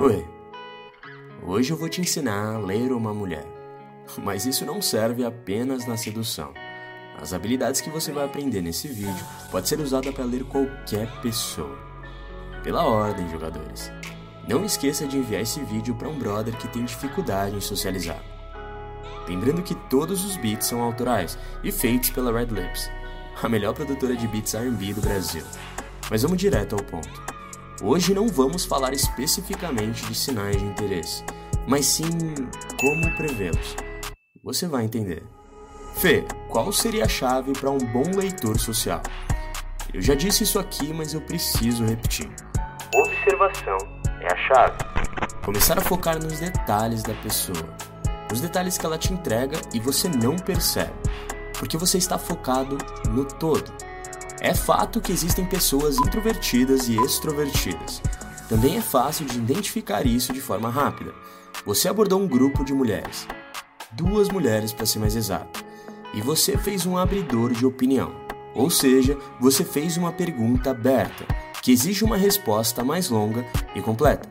Oi, hoje eu vou te ensinar a ler uma mulher. Mas isso não serve apenas na sedução. As habilidades que você vai aprender nesse vídeo pode ser usada para ler qualquer pessoa. Pela ordem, jogadores. Não esqueça de enviar esse vídeo para um brother que tem dificuldade em socializar. Lembrando que todos os beats são autorais e feitos pela Red Lips, a melhor produtora de beats R&B do Brasil. Mas vamos direto ao ponto. Hoje não vamos falar especificamente de sinais de interesse, mas sim como prevê-los. Você vai entender. Fê, qual seria a chave para um bom leitor social? Eu já disse isso aqui, mas eu preciso repetir. Observação é a chave. Começar a focar nos detalhes da pessoa, os detalhes que ela te entrega e você não percebe, porque você está focado no todo. É fato que existem pessoas introvertidas e extrovertidas. Também é fácil de identificar isso de forma rápida. Você abordou um grupo de mulheres, duas mulheres para ser mais exato, e você fez um abridor de opinião. Ou seja, você fez uma pergunta aberta, que exige uma resposta mais longa e completa.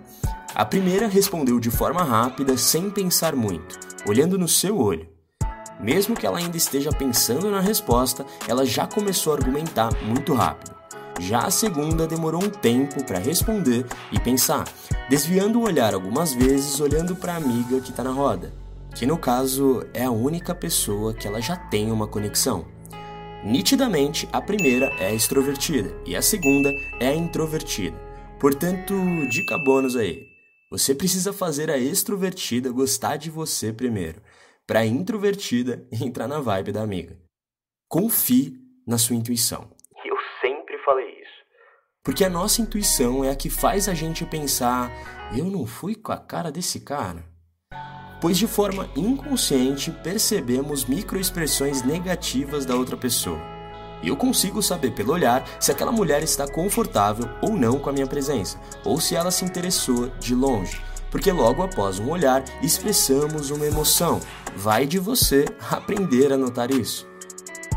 A primeira respondeu de forma rápida, sem pensar muito, olhando no seu olho. Mesmo que ela ainda esteja pensando na resposta, ela já começou a argumentar muito rápido. Já a segunda demorou um tempo para responder e pensar, desviando o olhar algumas vezes, olhando para a amiga que está na roda, que no caso é a única pessoa que ela já tem uma conexão. Nitidamente, a primeira é extrovertida e a segunda é introvertida. Portanto, dica bônus aí. Você precisa fazer a extrovertida gostar de você primeiro, para introvertida entrar na vibe da amiga. Confie na sua intuição. Eu sempre falei isso. Porque a nossa intuição é a que faz a gente pensar: eu não fui com a cara desse cara pois de forma inconsciente percebemos microexpressões negativas da outra pessoa. E eu consigo saber pelo olhar se aquela mulher está confortável ou não com a minha presença, ou se ela se interessou de longe, porque logo após um olhar expressamos uma emoção. Vai de você aprender a notar isso.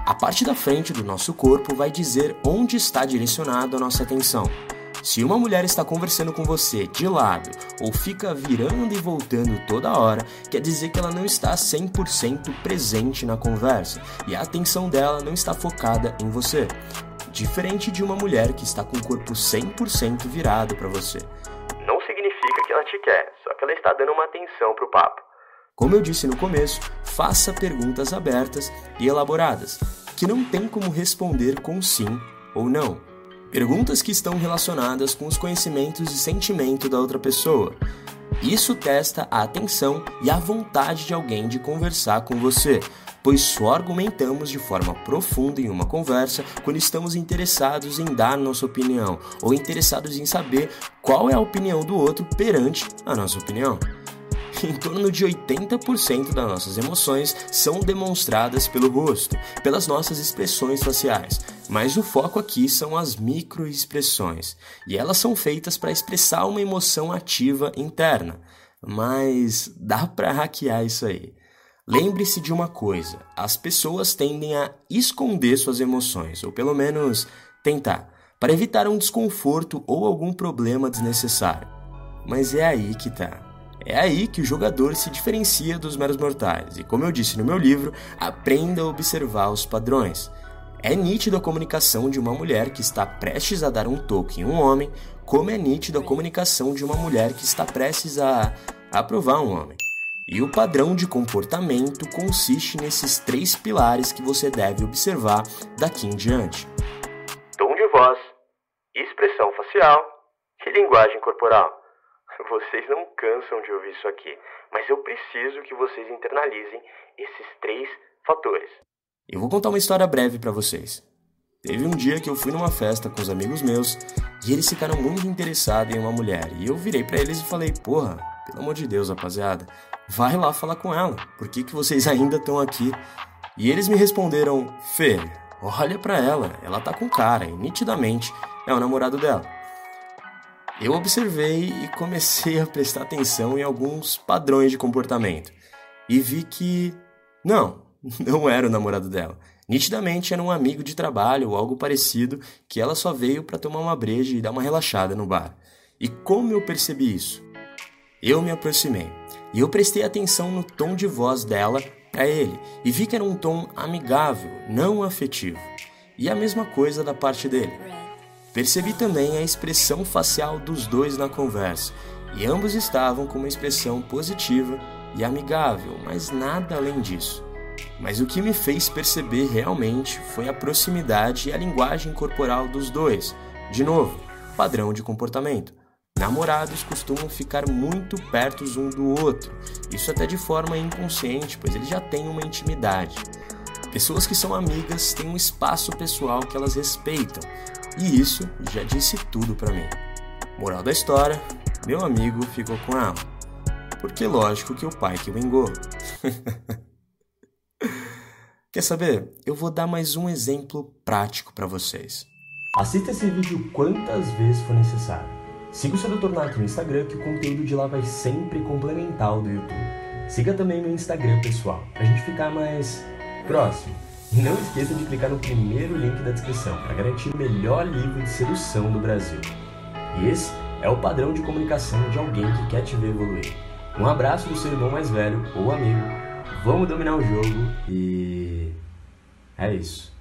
A parte da frente do nosso corpo vai dizer onde está direcionada a nossa atenção. Se uma mulher está conversando com você de lado ou fica virando e voltando toda hora, quer dizer que ela não está 100% presente na conversa e a atenção dela não está focada em você. Diferente de uma mulher que está com o corpo 100% virado para você. Não significa que ela te quer, só que ela está dando uma atenção pro papo. Como eu disse no começo, faça perguntas abertas e elaboradas, que não tem como responder com sim ou não. Perguntas que estão relacionadas com os conhecimentos e sentimento da outra pessoa. Isso testa a atenção e a vontade de alguém de conversar com você, pois só argumentamos de forma profunda em uma conversa quando estamos interessados em dar nossa opinião ou interessados em saber qual é a opinião do outro perante a nossa opinião em torno de 80% das nossas emoções são demonstradas pelo rosto, pelas nossas expressões faciais. Mas o foco aqui são as microexpressões, e elas são feitas para expressar uma emoção ativa interna. Mas dá para hackear isso aí. Lembre-se de uma coisa: as pessoas tendem a esconder suas emoções, ou pelo menos tentar, para evitar um desconforto ou algum problema desnecessário. Mas é aí que tá. É aí que o jogador se diferencia dos meros mortais, e como eu disse no meu livro, aprenda a observar os padrões. É nítido a comunicação de uma mulher que está prestes a dar um toque em um homem, como é nítido a comunicação de uma mulher que está prestes a aprovar um homem. E o padrão de comportamento consiste nesses três pilares que você deve observar daqui em diante: tom de voz, expressão facial e linguagem corporal. Vocês não cansam de ouvir isso aqui, mas eu preciso que vocês internalizem esses três fatores. Eu vou contar uma história breve para vocês. Teve um dia que eu fui numa festa com os amigos meus e eles ficaram muito interessados em uma mulher. E eu virei para eles e falei: Porra, pelo amor de Deus, rapaziada, vai lá falar com ela. Por que, que vocês ainda estão aqui? E eles me responderam: Fê, olha para ela, ela tá com cara e nitidamente é o namorado dela. Eu observei e comecei a prestar atenção em alguns padrões de comportamento e vi que não, não era o namorado dela. Nitidamente era um amigo de trabalho ou algo parecido que ela só veio para tomar uma breja e dar uma relaxada no bar. E como eu percebi isso? Eu me aproximei e eu prestei atenção no tom de voz dela para ele e vi que era um tom amigável, não afetivo. E a mesma coisa da parte dele. Percebi também a expressão facial dos dois na conversa, e ambos estavam com uma expressão positiva e amigável, mas nada além disso. Mas o que me fez perceber realmente foi a proximidade e a linguagem corporal dos dois. De novo, padrão de comportamento. Namorados costumam ficar muito perto um do outro, isso até de forma inconsciente, pois eles já têm uma intimidade. Pessoas que são amigas têm um espaço pessoal que elas respeitam, e isso já disse tudo para mim. Moral da história: meu amigo ficou com ela. Porque lógico que o pai que vingou. Quer saber? Eu vou dar mais um exemplo prático para vocês. Assista esse vídeo quantas vezes for necessário. Siga o Sedutor Nato no Instagram que o conteúdo de lá vai sempre complementar o do YouTube. Siga também meu Instagram pessoal, pra gente ficar mais próximo. E não esqueça de clicar no primeiro link da descrição para garantir o melhor livro de sedução do Brasil. E esse é o padrão de comunicação de alguém que quer te ver evoluir. Um abraço do seu irmão mais velho ou amigo. Vamos dominar o jogo e é isso.